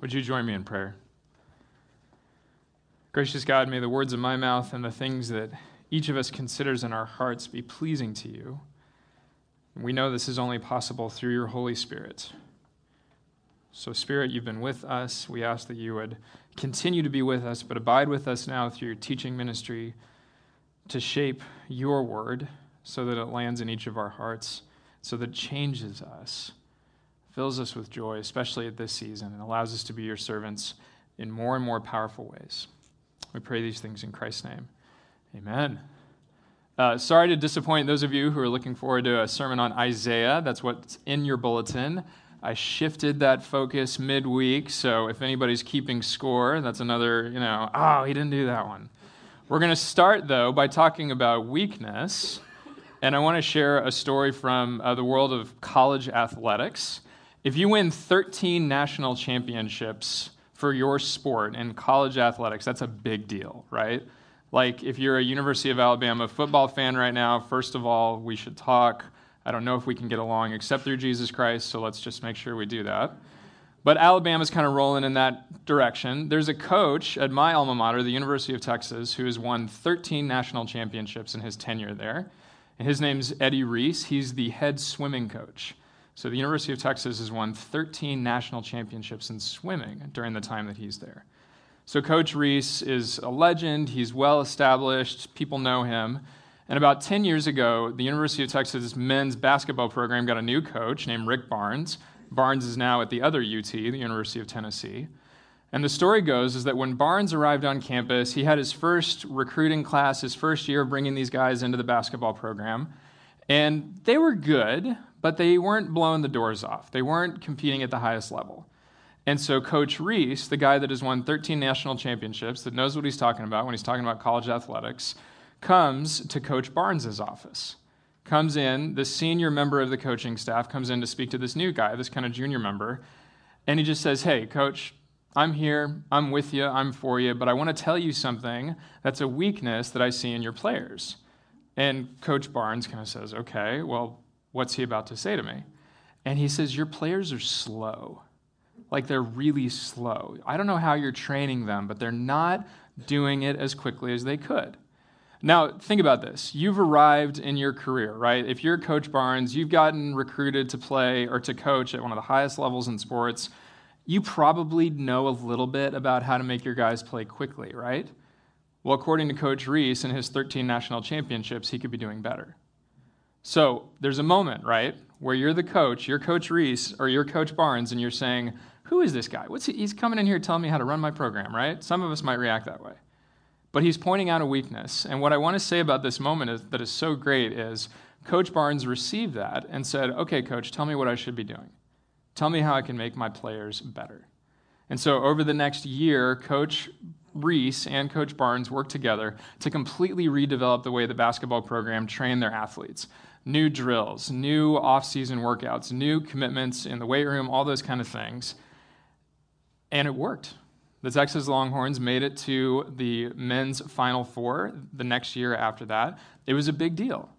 Would you join me in prayer? Gracious God, may the words of my mouth and the things that each of us considers in our hearts be pleasing to you. We know this is only possible through your Holy Spirit. So, Spirit, you've been with us. We ask that you would continue to be with us, but abide with us now through your teaching ministry to shape your word so that it lands in each of our hearts, so that it changes us, fills us with joy, especially at this season, and allows us to be your servants in more and more powerful ways. We pray these things in Christ's name. Amen. Uh, sorry to disappoint those of you who are looking forward to a sermon on Isaiah. That's what's in your bulletin. I shifted that focus midweek, so if anybody's keeping score, that's another, you know, oh, he didn't do that one. We're going to start, though, by talking about weakness. And I want to share a story from uh, the world of college athletics. If you win 13 national championships for your sport in college athletics, that's a big deal, right? Like, if you're a University of Alabama football fan right now, first of all, we should talk. I don't know if we can get along except through Jesus Christ, so let's just make sure we do that. But Alabama's kind of rolling in that direction. There's a coach at my alma mater, the University of Texas, who has won 13 national championships in his tenure there. And his name's Eddie Reese. He's the head swimming coach. So the University of Texas has won 13 national championships in swimming during the time that he's there. So, Coach Reese is a legend. He's well established. People know him. And about 10 years ago, the University of Texas men's basketball program got a new coach named Rick Barnes. Barnes is now at the other UT, the University of Tennessee. And the story goes is that when Barnes arrived on campus, he had his first recruiting class, his first year of bringing these guys into the basketball program. And they were good, but they weren't blowing the doors off. They weren't competing at the highest level. And so, Coach Reese, the guy that has won 13 national championships, that knows what he's talking about when he's talking about college athletics, comes to Coach Barnes's office. Comes in, the senior member of the coaching staff comes in to speak to this new guy, this kind of junior member, and he just says, Hey, coach, I'm here, I'm with you, I'm for you, but I want to tell you something that's a weakness that I see in your players. And Coach Barnes kind of says, Okay, well, what's he about to say to me? And he says, Your players are slow like they're really slow. I don't know how you're training them, but they're not doing it as quickly as they could. Now, think about this. You've arrived in your career, right? If you're Coach Barnes, you've gotten recruited to play or to coach at one of the highest levels in sports. You probably know a little bit about how to make your guys play quickly, right? Well, according to Coach Reese in his 13 national championships, he could be doing better. So there's a moment, right, where you're the coach, you're Coach Reese or you're Coach Barnes, and you're saying, who is this guy? What's he? He's coming in here telling me how to run my program, right? Some of us might react that way. But he's pointing out a weakness. And what I want to say about this moment is, that is so great is Coach Barnes received that and said, okay, coach, tell me what I should be doing. Tell me how I can make my players better. And so over the next year, Coach Reese and Coach Barnes worked together to completely redevelop the way the basketball program trained their athletes. New drills, new off-season workouts, new commitments in the weight room, all those kind of things. And it worked. The Texas Longhorns made it to the men's Final Four the next year after that. It was a big deal.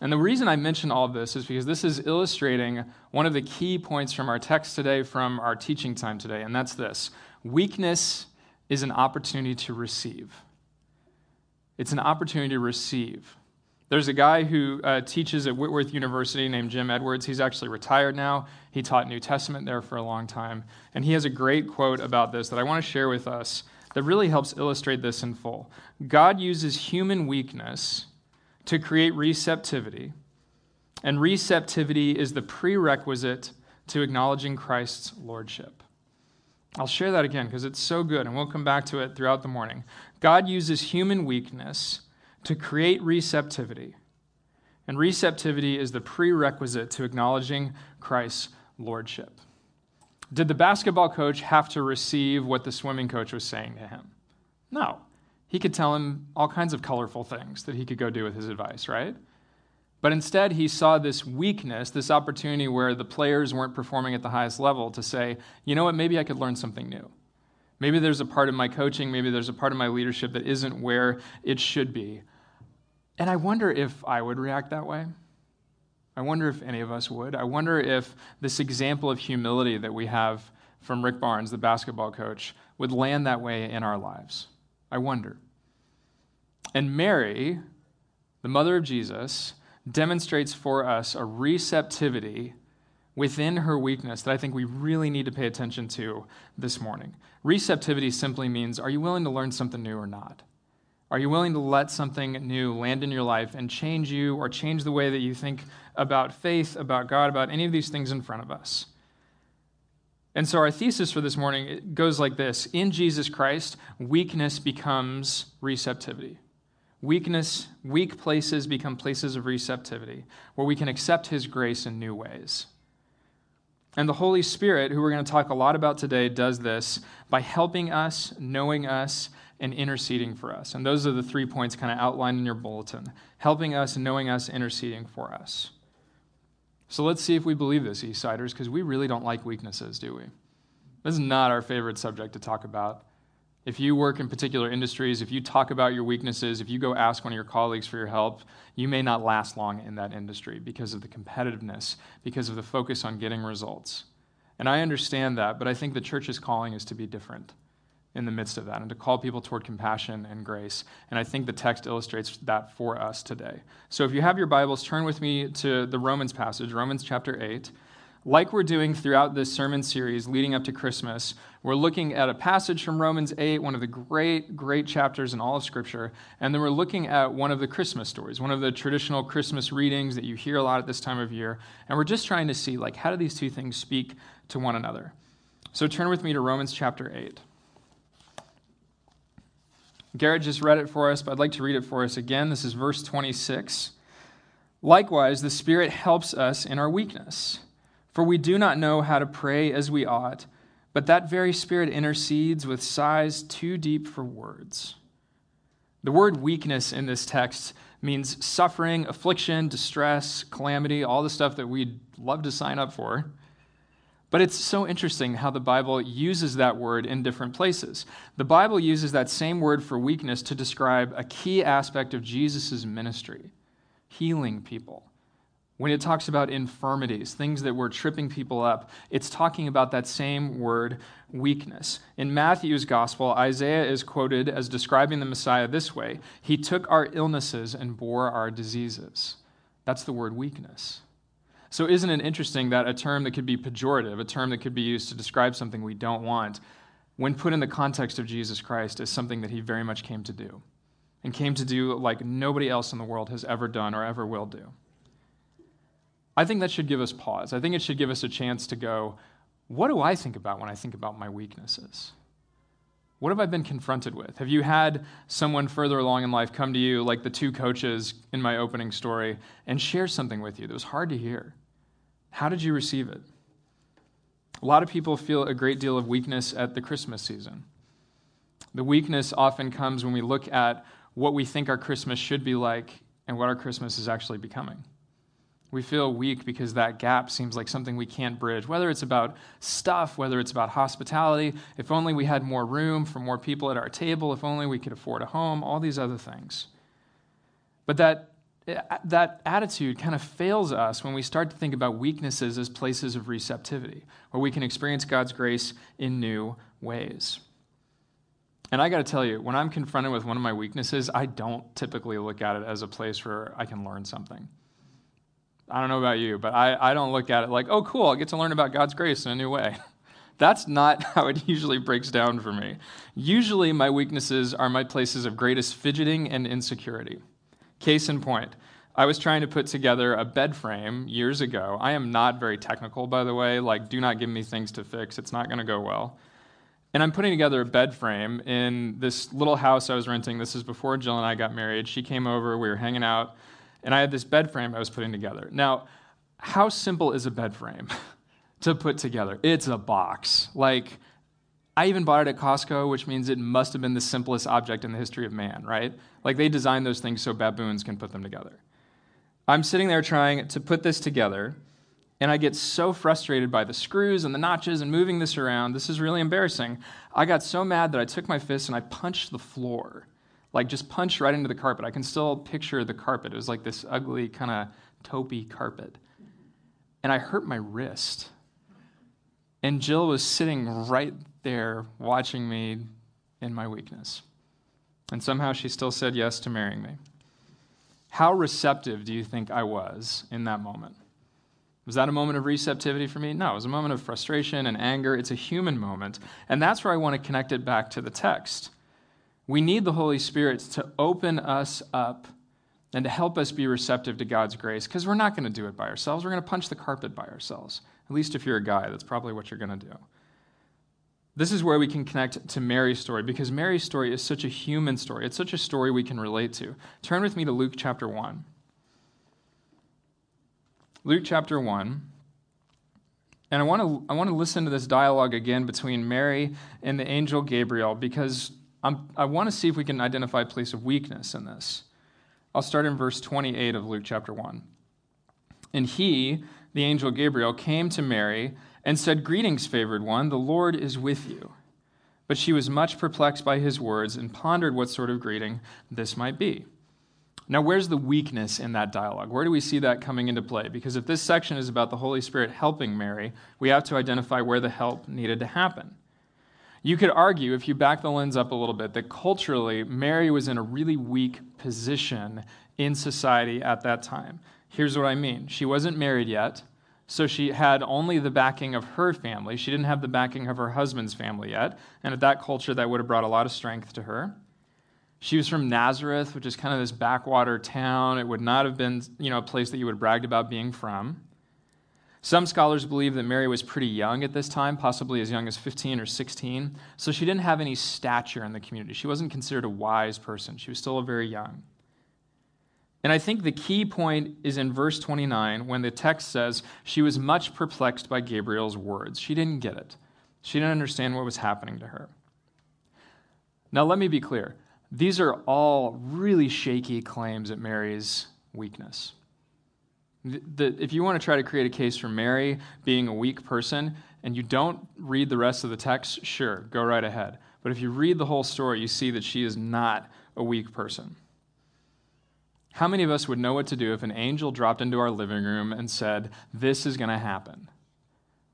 And the reason I mention all this is because this is illustrating one of the key points from our text today, from our teaching time today, and that's this weakness is an opportunity to receive. It's an opportunity to receive. There's a guy who uh, teaches at Whitworth University named Jim Edwards. He's actually retired now. He taught New Testament there for a long time. And he has a great quote about this that I want to share with us that really helps illustrate this in full. God uses human weakness to create receptivity, and receptivity is the prerequisite to acknowledging Christ's lordship. I'll share that again because it's so good, and we'll come back to it throughout the morning. God uses human weakness to create receptivity. And receptivity is the prerequisite to acknowledging Christ's lordship. Did the basketball coach have to receive what the swimming coach was saying to him? No. He could tell him all kinds of colorful things that he could go do with his advice, right? But instead, he saw this weakness, this opportunity where the players weren't performing at the highest level to say, you know what, maybe I could learn something new. Maybe there's a part of my coaching, maybe there's a part of my leadership that isn't where it should be. And I wonder if I would react that way. I wonder if any of us would. I wonder if this example of humility that we have from Rick Barnes, the basketball coach, would land that way in our lives. I wonder. And Mary, the mother of Jesus, demonstrates for us a receptivity within her weakness that I think we really need to pay attention to this morning. Receptivity simply means are you willing to learn something new or not? Are you willing to let something new land in your life and change you or change the way that you think about faith, about God, about any of these things in front of us? And so, our thesis for this morning goes like this In Jesus Christ, weakness becomes receptivity. Weakness, weak places become places of receptivity where we can accept His grace in new ways. And the Holy Spirit, who we're going to talk a lot about today, does this by helping us, knowing us, and interceding for us. And those are the three points kind of outlined in your bulletin helping us, knowing us, interceding for us. So let's see if we believe this, Eastsiders, because we really don't like weaknesses, do we? This is not our favorite subject to talk about. If you work in particular industries, if you talk about your weaknesses, if you go ask one of your colleagues for your help, you may not last long in that industry because of the competitiveness, because of the focus on getting results. And I understand that, but I think the church's calling is to be different in the midst of that and to call people toward compassion and grace. And I think the text illustrates that for us today. So if you have your Bibles, turn with me to the Romans passage, Romans chapter 8. Like we're doing throughout this sermon series leading up to Christmas, we're looking at a passage from Romans 8, one of the great, great chapters in all of Scripture. And then we're looking at one of the Christmas stories, one of the traditional Christmas readings that you hear a lot at this time of year. And we're just trying to see, like, how do these two things speak to one another? So turn with me to Romans chapter 8. Garrett just read it for us, but I'd like to read it for us again. This is verse 26. Likewise, the Spirit helps us in our weakness, for we do not know how to pray as we ought, but that very Spirit intercedes with sighs too deep for words. The word weakness in this text means suffering, affliction, distress, calamity, all the stuff that we'd love to sign up for. But it's so interesting how the Bible uses that word in different places. The Bible uses that same word for weakness to describe a key aspect of Jesus' ministry healing people. When it talks about infirmities, things that were tripping people up, it's talking about that same word, weakness. In Matthew's gospel, Isaiah is quoted as describing the Messiah this way He took our illnesses and bore our diseases. That's the word weakness. So, isn't it interesting that a term that could be pejorative, a term that could be used to describe something we don't want, when put in the context of Jesus Christ, is something that he very much came to do and came to do like nobody else in the world has ever done or ever will do? I think that should give us pause. I think it should give us a chance to go, what do I think about when I think about my weaknesses? What have I been confronted with? Have you had someone further along in life come to you, like the two coaches in my opening story, and share something with you that was hard to hear? How did you receive it? A lot of people feel a great deal of weakness at the Christmas season. The weakness often comes when we look at what we think our Christmas should be like and what our Christmas is actually becoming. We feel weak because that gap seems like something we can't bridge, whether it's about stuff, whether it's about hospitality, if only we had more room for more people at our table, if only we could afford a home, all these other things. But that, that attitude kind of fails us when we start to think about weaknesses as places of receptivity, where we can experience God's grace in new ways. And I got to tell you, when I'm confronted with one of my weaknesses, I don't typically look at it as a place where I can learn something. I don't know about you, but I, I don't look at it like, oh, cool, I get to learn about God's grace in a new way. That's not how it usually breaks down for me. Usually, my weaknesses are my places of greatest fidgeting and insecurity. Case in point, I was trying to put together a bed frame years ago. I am not very technical, by the way. Like, do not give me things to fix, it's not going to go well. And I'm putting together a bed frame in this little house I was renting. This is before Jill and I got married. She came over, we were hanging out and I had this bed frame I was putting together. Now, how simple is a bed frame to put together? It's a box. Like, I even bought it at Costco, which means it must have been the simplest object in the history of man, right? Like, they designed those things so baboons can put them together. I'm sitting there trying to put this together, and I get so frustrated by the screws and the notches and moving this around. This is really embarrassing. I got so mad that I took my fist and I punched the floor like just punched right into the carpet. I can still picture the carpet. It was like this ugly, kind of taupey carpet. And I hurt my wrist. And Jill was sitting right there watching me in my weakness. And somehow she still said yes to marrying me. How receptive do you think I was in that moment? Was that a moment of receptivity for me? No, it was a moment of frustration and anger. It's a human moment. And that's where I want to connect it back to the text. We need the Holy Spirit to open us up and to help us be receptive to God's grace because we're not going to do it by ourselves. We're going to punch the carpet by ourselves. At least if you're a guy, that's probably what you're going to do. This is where we can connect to Mary's story because Mary's story is such a human story. It's such a story we can relate to. Turn with me to Luke chapter 1. Luke chapter 1. And I want to I want to listen to this dialogue again between Mary and the angel Gabriel because I'm, I want to see if we can identify a place of weakness in this. I'll start in verse 28 of Luke chapter 1. And he, the angel Gabriel, came to Mary and said, Greetings, favored one, the Lord is with you. But she was much perplexed by his words and pondered what sort of greeting this might be. Now, where's the weakness in that dialogue? Where do we see that coming into play? Because if this section is about the Holy Spirit helping Mary, we have to identify where the help needed to happen. You could argue, if you back the lens up a little bit, that culturally, Mary was in a really weak position in society at that time. Here's what I mean she wasn't married yet, so she had only the backing of her family. She didn't have the backing of her husband's family yet, and at that culture, that would have brought a lot of strength to her. She was from Nazareth, which is kind of this backwater town. It would not have been, you know, a place that you would have bragged about being from. Some scholars believe that Mary was pretty young at this time, possibly as young as 15 or 16, so she didn't have any stature in the community. She wasn't considered a wise person. She was still very young. And I think the key point is in verse 29 when the text says she was much perplexed by Gabriel's words. She didn't get it, she didn't understand what was happening to her. Now, let me be clear. These are all really shaky claims at Mary's weakness. The, if you want to try to create a case for Mary being a weak person and you don't read the rest of the text, sure, go right ahead. But if you read the whole story, you see that she is not a weak person. How many of us would know what to do if an angel dropped into our living room and said, This is going to happen?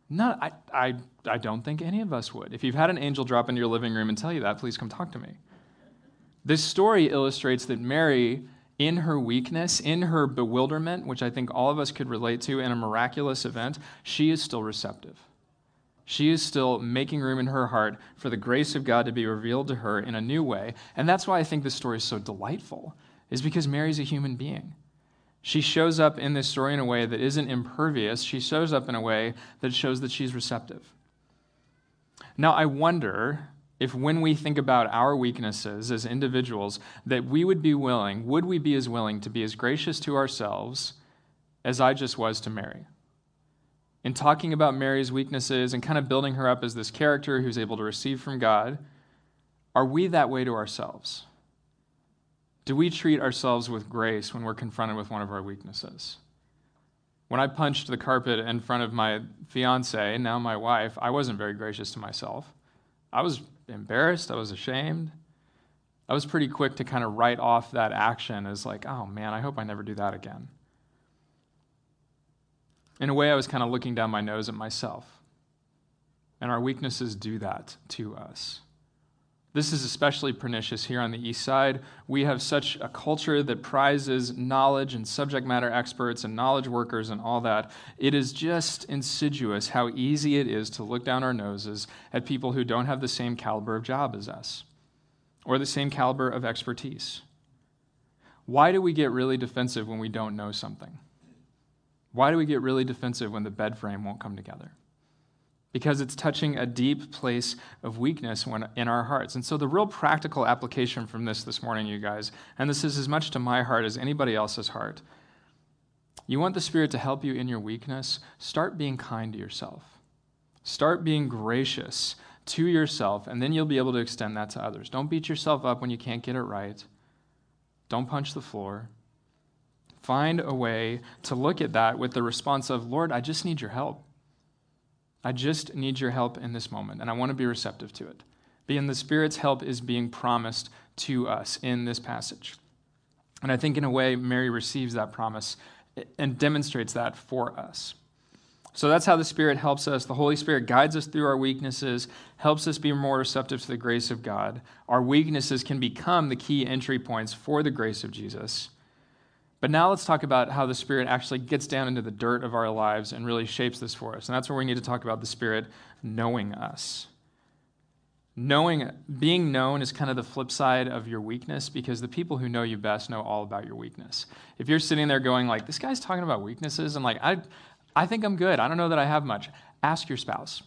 No, I, I, I don't think any of us would. If you've had an angel drop into your living room and tell you that, please come talk to me. This story illustrates that Mary in her weakness, in her bewilderment, which I think all of us could relate to in a miraculous event, she is still receptive. She is still making room in her heart for the grace of God to be revealed to her in a new way. And that's why I think this story is so delightful, is because Mary's a human being. She shows up in this story in a way that isn't impervious. She shows up in a way that shows that she's receptive. Now, I wonder if when we think about our weaknesses as individuals, that we would be willing, would we be as willing to be as gracious to ourselves as I just was to Mary? In talking about Mary's weaknesses and kind of building her up as this character who's able to receive from God, are we that way to ourselves? Do we treat ourselves with grace when we're confronted with one of our weaknesses? When I punched the carpet in front of my fiance, now my wife, I wasn't very gracious to myself. I was embarrassed. I was ashamed. I was pretty quick to kind of write off that action as like, oh man, I hope I never do that again. In a way, I was kind of looking down my nose at myself. And our weaknesses do that to us. This is especially pernicious here on the east side. We have such a culture that prizes knowledge and subject matter experts and knowledge workers and all that. It is just insidious how easy it is to look down our noses at people who don't have the same caliber of job as us or the same caliber of expertise. Why do we get really defensive when we don't know something? Why do we get really defensive when the bed frame won't come together? Because it's touching a deep place of weakness in our hearts. And so, the real practical application from this this morning, you guys, and this is as much to my heart as anybody else's heart. You want the Spirit to help you in your weakness? Start being kind to yourself. Start being gracious to yourself, and then you'll be able to extend that to others. Don't beat yourself up when you can't get it right. Don't punch the floor. Find a way to look at that with the response of, Lord, I just need your help. I just need your help in this moment, and I want to be receptive to it. Being the Spirit's help is being promised to us in this passage. And I think, in a way, Mary receives that promise and demonstrates that for us. So that's how the Spirit helps us. The Holy Spirit guides us through our weaknesses, helps us be more receptive to the grace of God. Our weaknesses can become the key entry points for the grace of Jesus. But now let's talk about how the Spirit actually gets down into the dirt of our lives and really shapes this for us. And that's where we need to talk about the Spirit knowing us. Knowing, being known is kind of the flip side of your weakness because the people who know you best know all about your weakness. If you're sitting there going like, this guy's talking about weaknesses, and like, I, I think I'm good. I don't know that I have much. Ask your spouse.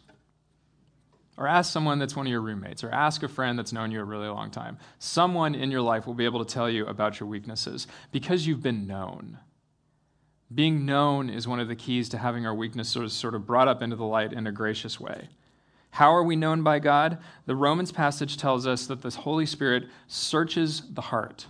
Or ask someone that's one of your roommates, or ask a friend that's known you a really long time. Someone in your life will be able to tell you about your weaknesses because you've been known. Being known is one of the keys to having our weaknesses sort of brought up into the light in a gracious way. How are we known by God? The Romans passage tells us that the Holy Spirit searches the heart.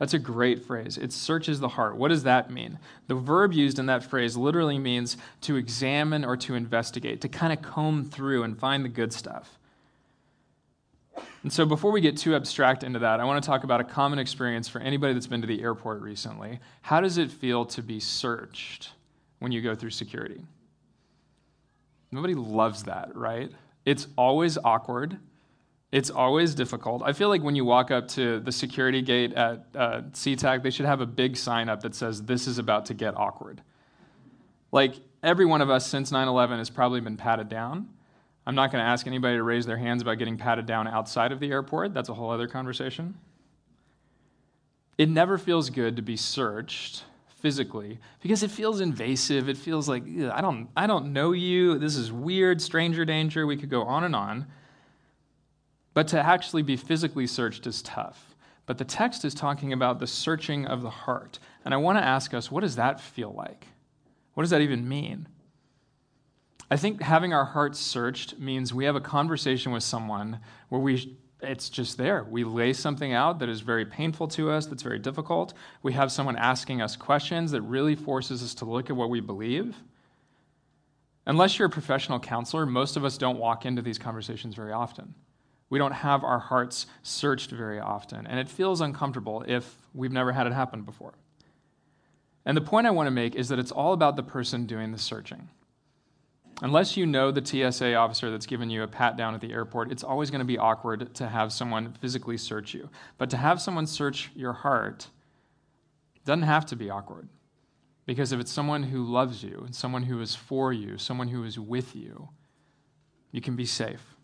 That's a great phrase. It searches the heart. What does that mean? The verb used in that phrase literally means to examine or to investigate, to kind of comb through and find the good stuff. And so, before we get too abstract into that, I want to talk about a common experience for anybody that's been to the airport recently. How does it feel to be searched when you go through security? Nobody loves that, right? It's always awkward. It's always difficult. I feel like when you walk up to the security gate at uh, SeaTac, they should have a big sign up that says, This is about to get awkward. Like every one of us since 9 11 has probably been patted down. I'm not going to ask anybody to raise their hands about getting patted down outside of the airport. That's a whole other conversation. It never feels good to be searched physically because it feels invasive. It feels like I don't I don't know you. This is weird, stranger danger. We could go on and on. But to actually be physically searched is tough. But the text is talking about the searching of the heart. And I want to ask us, what does that feel like? What does that even mean? I think having our hearts searched means we have a conversation with someone where we it's just there. We lay something out that is very painful to us, that's very difficult. We have someone asking us questions that really forces us to look at what we believe. Unless you're a professional counselor, most of us don't walk into these conversations very often. We don't have our hearts searched very often, and it feels uncomfortable if we've never had it happen before. And the point I want to make is that it's all about the person doing the searching. Unless you know the TSA officer that's given you a pat down at the airport, it's always going to be awkward to have someone physically search you. But to have someone search your heart doesn't have to be awkward. Because if it's someone who loves you, someone who is for you, someone who is with you, you can be safe.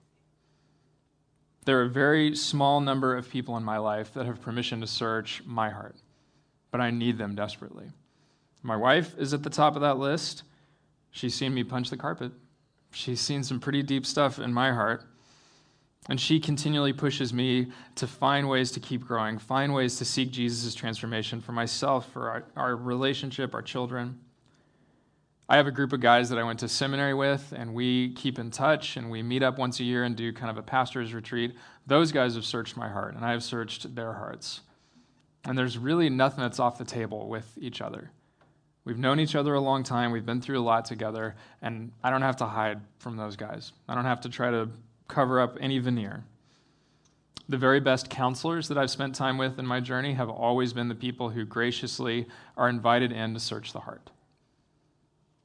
There are a very small number of people in my life that have permission to search my heart, but I need them desperately. My wife is at the top of that list. She's seen me punch the carpet. She's seen some pretty deep stuff in my heart. And she continually pushes me to find ways to keep growing, find ways to seek Jesus' transformation for myself, for our, our relationship, our children. I have a group of guys that I went to seminary with, and we keep in touch, and we meet up once a year and do kind of a pastor's retreat. Those guys have searched my heart, and I have searched their hearts. And there's really nothing that's off the table with each other. We've known each other a long time, we've been through a lot together, and I don't have to hide from those guys. I don't have to try to cover up any veneer. The very best counselors that I've spent time with in my journey have always been the people who graciously are invited in to search the heart.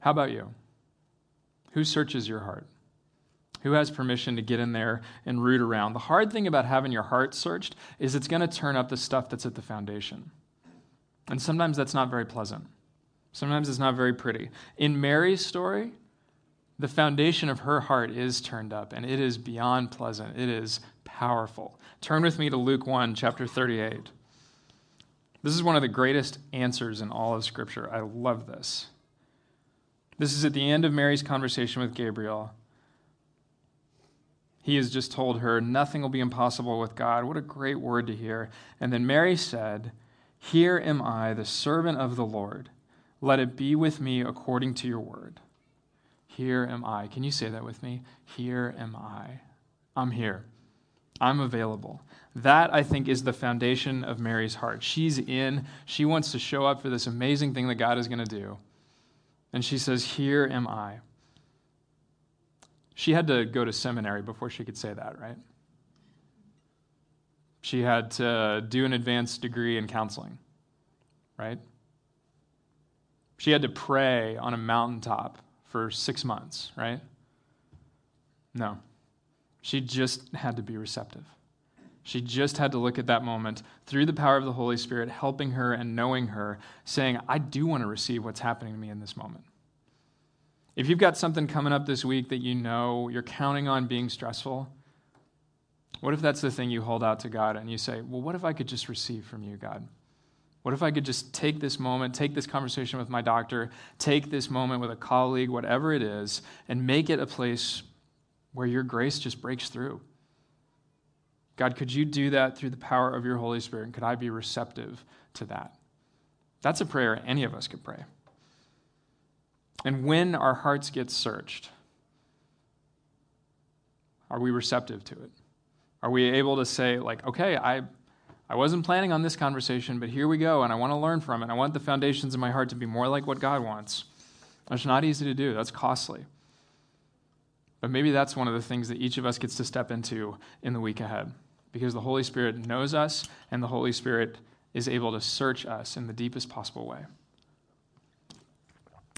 How about you? Who searches your heart? Who has permission to get in there and root around? The hard thing about having your heart searched is it's going to turn up the stuff that's at the foundation. And sometimes that's not very pleasant. Sometimes it's not very pretty. In Mary's story, the foundation of her heart is turned up, and it is beyond pleasant. It is powerful. Turn with me to Luke 1, chapter 38. This is one of the greatest answers in all of Scripture. I love this. This is at the end of Mary's conversation with Gabriel. He has just told her, Nothing will be impossible with God. What a great word to hear. And then Mary said, Here am I, the servant of the Lord. Let it be with me according to your word. Here am I. Can you say that with me? Here am I. I'm here. I'm available. That, I think, is the foundation of Mary's heart. She's in. She wants to show up for this amazing thing that God is going to do. And she says, Here am I. She had to go to seminary before she could say that, right? She had to do an advanced degree in counseling, right? She had to pray on a mountaintop for six months, right? No. She just had to be receptive. She just had to look at that moment through the power of the Holy Spirit, helping her and knowing her, saying, I do want to receive what's happening to me in this moment. If you've got something coming up this week that you know you're counting on being stressful, what if that's the thing you hold out to God and you say, Well, what if I could just receive from you, God? What if I could just take this moment, take this conversation with my doctor, take this moment with a colleague, whatever it is, and make it a place where your grace just breaks through? God, could you do that through the power of your Holy Spirit? And could I be receptive to that? That's a prayer any of us could pray. And when our hearts get searched, are we receptive to it? Are we able to say, like, okay, I, I wasn't planning on this conversation, but here we go, and I want to learn from it. I want the foundations of my heart to be more like what God wants. That's not easy to do, that's costly. But maybe that's one of the things that each of us gets to step into in the week ahead because the Holy Spirit knows us and the Holy Spirit is able to search us in the deepest possible way.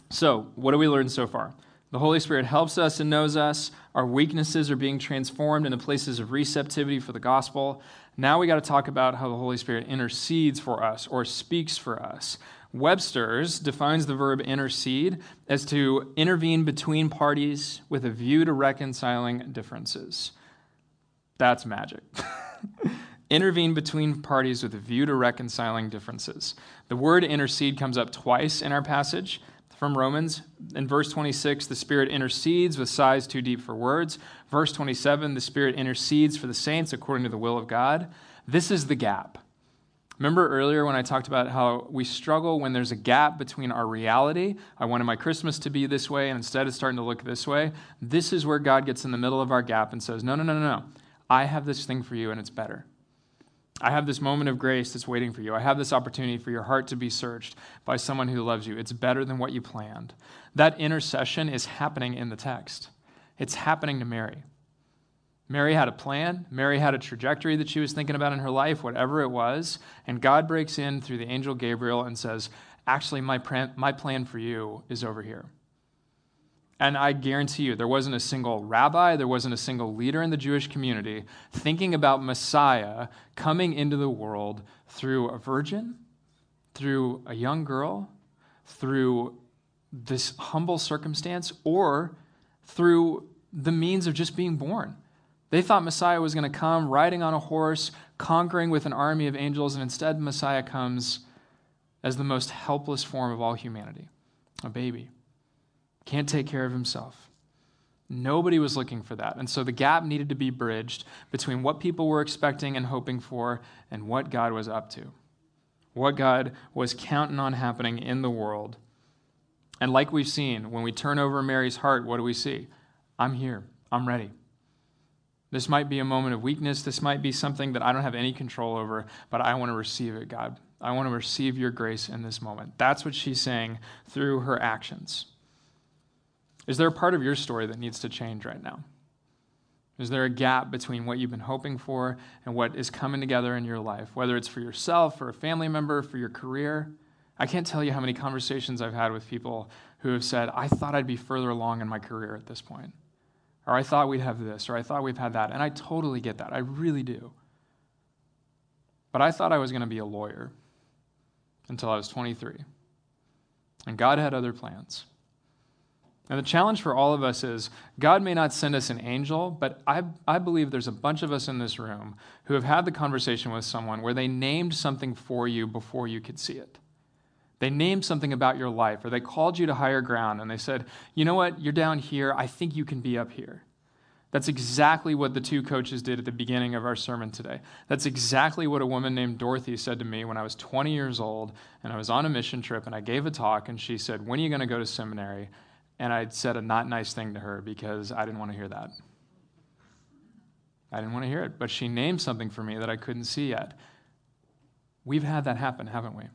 So, what do we learn so far? The Holy Spirit helps us and knows us. Our weaknesses are being transformed into places of receptivity for the gospel. Now we got to talk about how the Holy Spirit intercedes for us or speaks for us. Webster's defines the verb intercede as to intervene between parties with a view to reconciling differences. That's magic. intervene between parties with a view to reconciling differences. The word intercede comes up twice in our passage from Romans. In verse 26, the Spirit intercedes with sighs too deep for words. Verse 27, the Spirit intercedes for the saints according to the will of God. This is the gap. Remember earlier when I talked about how we struggle when there's a gap between our reality, I wanted my Christmas to be this way, and instead it's starting to look this way? This is where God gets in the middle of our gap and says, No, no, no, no, no. I have this thing for you, and it's better. I have this moment of grace that's waiting for you. I have this opportunity for your heart to be searched by someone who loves you. It's better than what you planned. That intercession is happening in the text, it's happening to Mary. Mary had a plan. Mary had a trajectory that she was thinking about in her life, whatever it was. And God breaks in through the angel Gabriel and says, Actually, my, plan for you is over here. And I guarantee you, there wasn't a single rabbi, there wasn't a single leader in the Jewish community thinking about Messiah coming into the world through a virgin, through a young girl, through this humble circumstance, or through the means of just being born. They thought Messiah was going to come riding on a horse, conquering with an army of angels, and instead, Messiah comes as the most helpless form of all humanity a baby can't take care of himself. Nobody was looking for that. And so the gap needed to be bridged between what people were expecting and hoping for and what God was up to, what God was counting on happening in the world. And like we've seen, when we turn over Mary's heart, what do we see? I'm here. I'm ready. This might be a moment of weakness. This might be something that I don't have any control over, but I want to receive it, God. I want to receive your grace in this moment. That's what she's saying through her actions. Is there a part of your story that needs to change right now? Is there a gap between what you've been hoping for and what is coming together in your life, whether it's for yourself, for a family member, for your career? I can't tell you how many conversations I've had with people who have said, I thought I'd be further along in my career at this point. Or I thought we'd have this, or I thought we've had that. And I totally get that. I really do. But I thought I was going to be a lawyer until I was 23. And God had other plans. And the challenge for all of us is God may not send us an angel, but I, I believe there's a bunch of us in this room who have had the conversation with someone where they named something for you before you could see it. They named something about your life, or they called you to higher ground and they said, You know what? You're down here. I think you can be up here. That's exactly what the two coaches did at the beginning of our sermon today. That's exactly what a woman named Dorothy said to me when I was 20 years old and I was on a mission trip and I gave a talk and she said, When are you going to go to seminary? And I'd said a not nice thing to her because I didn't want to hear that. I didn't want to hear it, but she named something for me that I couldn't see yet. We've had that happen, haven't we?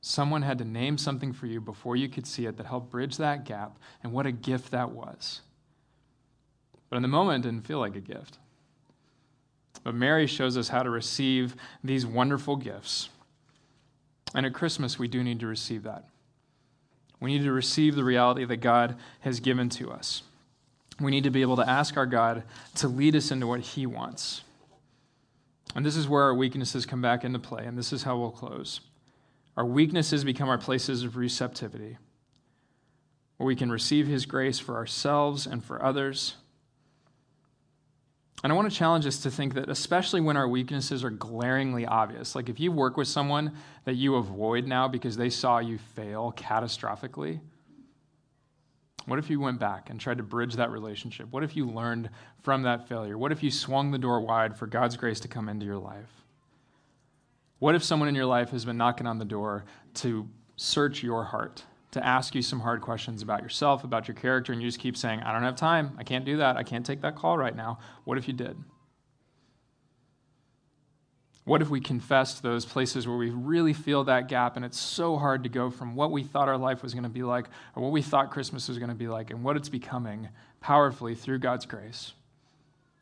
Someone had to name something for you before you could see it that helped bridge that gap, and what a gift that was. But in the moment, it didn't feel like a gift. But Mary shows us how to receive these wonderful gifts. And at Christmas, we do need to receive that. We need to receive the reality that God has given to us. We need to be able to ask our God to lead us into what He wants. And this is where our weaknesses come back into play, and this is how we'll close. Our weaknesses become our places of receptivity, where we can receive His grace for ourselves and for others. And I want to challenge us to think that, especially when our weaknesses are glaringly obvious, like if you work with someone that you avoid now because they saw you fail catastrophically, what if you went back and tried to bridge that relationship? What if you learned from that failure? What if you swung the door wide for God's grace to come into your life? What if someone in your life has been knocking on the door to search your heart, to ask you some hard questions about yourself, about your character, and you just keep saying, I don't have time. I can't do that. I can't take that call right now. What if you did? What if we confessed those places where we really feel that gap and it's so hard to go from what we thought our life was going to be like or what we thought Christmas was going to be like and what it's becoming powerfully through God's grace?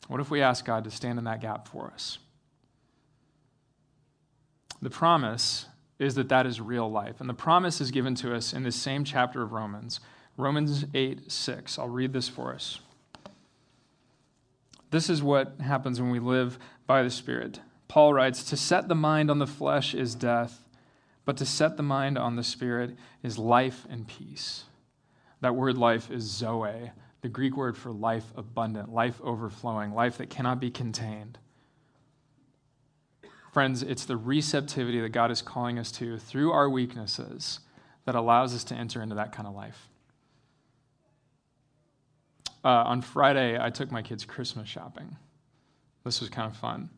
What if we ask God to stand in that gap for us? The promise is that that is real life. And the promise is given to us in this same chapter of Romans, Romans 8 6. I'll read this for us. This is what happens when we live by the Spirit. Paul writes To set the mind on the flesh is death, but to set the mind on the Spirit is life and peace. That word life is zoe, the Greek word for life abundant, life overflowing, life that cannot be contained. Friends, it's the receptivity that God is calling us to through our weaknesses that allows us to enter into that kind of life. Uh, on Friday, I took my kids Christmas shopping. This was kind of fun.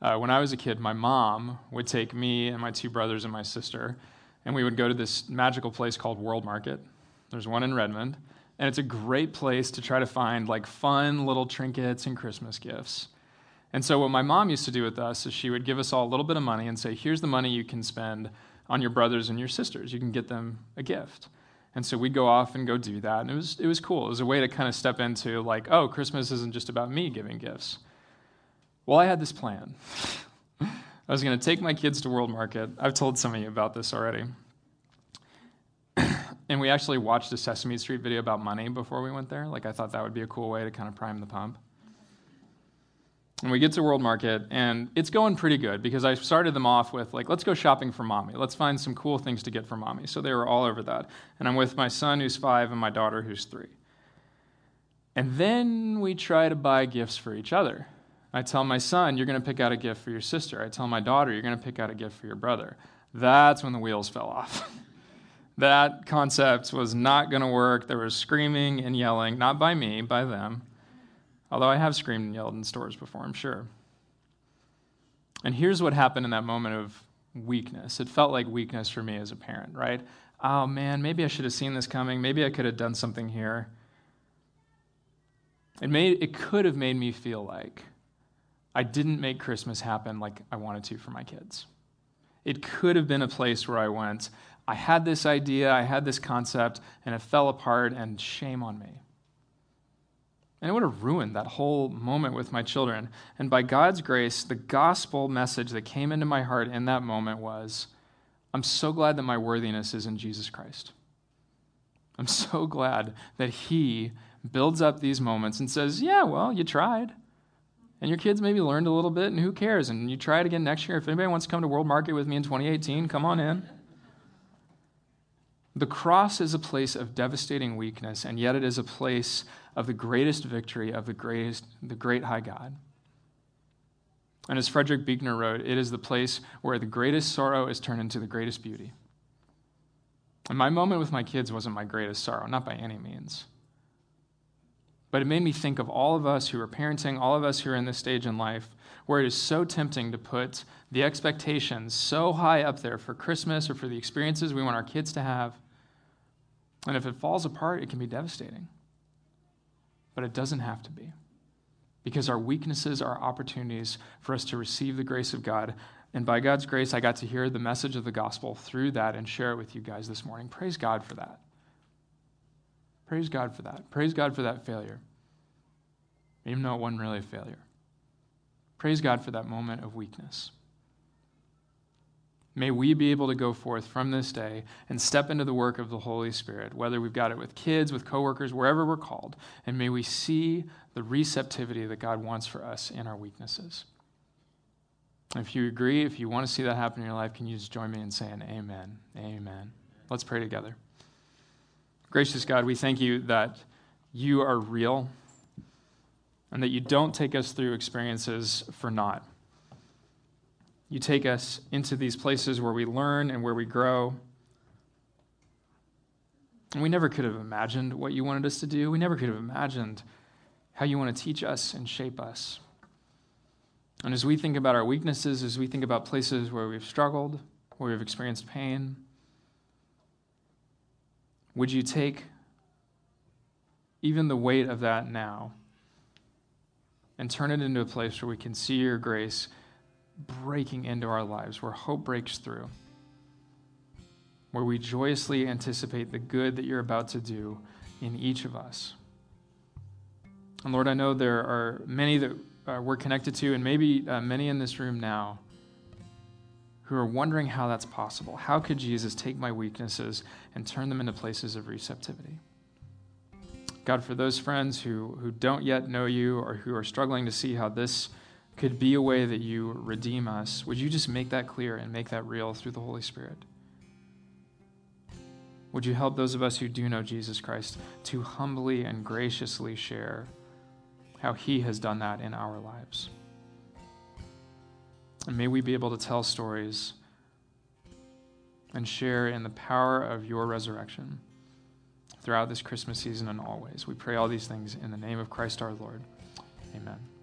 Uh, when I was a kid, my mom would take me and my two brothers and my sister, and we would go to this magical place called World Market. There's one in Redmond, and it's a great place to try to find like fun little trinkets and Christmas gifts. And so, what my mom used to do with us is she would give us all a little bit of money and say, Here's the money you can spend on your brothers and your sisters. You can get them a gift. And so we'd go off and go do that. And it was, it was cool. It was a way to kind of step into, like, oh, Christmas isn't just about me giving gifts. Well, I had this plan. I was going to take my kids to World Market. I've told some of you about this already. and we actually watched a Sesame Street video about money before we went there. Like, I thought that would be a cool way to kind of prime the pump. And we get to World Market, and it's going pretty good because I started them off with, like, let's go shopping for mommy. Let's find some cool things to get for mommy. So they were all over that. And I'm with my son, who's five, and my daughter, who's three. And then we try to buy gifts for each other. I tell my son, you're going to pick out a gift for your sister. I tell my daughter, you're going to pick out a gift for your brother. That's when the wheels fell off. that concept was not going to work. There was screaming and yelling, not by me, by them. Although I have screamed and yelled in stores before, I'm sure. And here's what happened in that moment of weakness. It felt like weakness for me as a parent, right? Oh man, maybe I should have seen this coming. Maybe I could have done something here. It, made, it could have made me feel like I didn't make Christmas happen like I wanted to for my kids. It could have been a place where I went, I had this idea, I had this concept, and it fell apart, and shame on me. And it would have ruined that whole moment with my children. And by God's grace, the gospel message that came into my heart in that moment was I'm so glad that my worthiness is in Jesus Christ. I'm so glad that He builds up these moments and says, Yeah, well, you tried. And your kids maybe learned a little bit, and who cares? And you try it again next year. If anybody wants to come to World Market with me in 2018, come on in. The cross is a place of devastating weakness, and yet it is a place of the greatest victory of the greatest, the great high God. And as Frederick Buechner wrote, it is the place where the greatest sorrow is turned into the greatest beauty. And my moment with my kids wasn't my greatest sorrow, not by any means. But it made me think of all of us who are parenting, all of us who are in this stage in life, where it is so tempting to put the expectations so high up there for Christmas or for the experiences we want our kids to have. And if it falls apart, it can be devastating but it doesn't have to be. Because our weaknesses are opportunities for us to receive the grace of God. And by God's grace, I got to hear the message of the gospel through that and share it with you guys this morning. Praise God for that. Praise God for that. Praise God for that failure, even though it wasn't really a failure. Praise God for that moment of weakness. May we be able to go forth from this day and step into the work of the Holy Spirit, whether we've got it with kids, with coworkers, wherever we're called. And may we see the receptivity that God wants for us in our weaknesses. If you agree, if you want to see that happen in your life, can you just join me in saying amen? Amen. Let's pray together. Gracious God, we thank you that you are real and that you don't take us through experiences for naught. You take us into these places where we learn and where we grow. And we never could have imagined what you wanted us to do. We never could have imagined how you want to teach us and shape us. And as we think about our weaknesses, as we think about places where we've struggled, where we've experienced pain, would you take even the weight of that now and turn it into a place where we can see your grace breaking into our lives, where hope breaks through, where we joyously anticipate the good that you're about to do in each of us. And Lord, I know there are many that uh, we're connected to, and maybe uh, many in this room now who are wondering how that's possible. How could Jesus take my weaknesses and turn them into places of receptivity? God, for those friends who, who don't yet know you or who are struggling to see how this could be a way that you redeem us, would you just make that clear and make that real through the Holy Spirit? Would you help those of us who do know Jesus Christ to humbly and graciously share how he has done that in our lives? And may we be able to tell stories and share in the power of your resurrection throughout this Christmas season and always. We pray all these things in the name of Christ our Lord. Amen.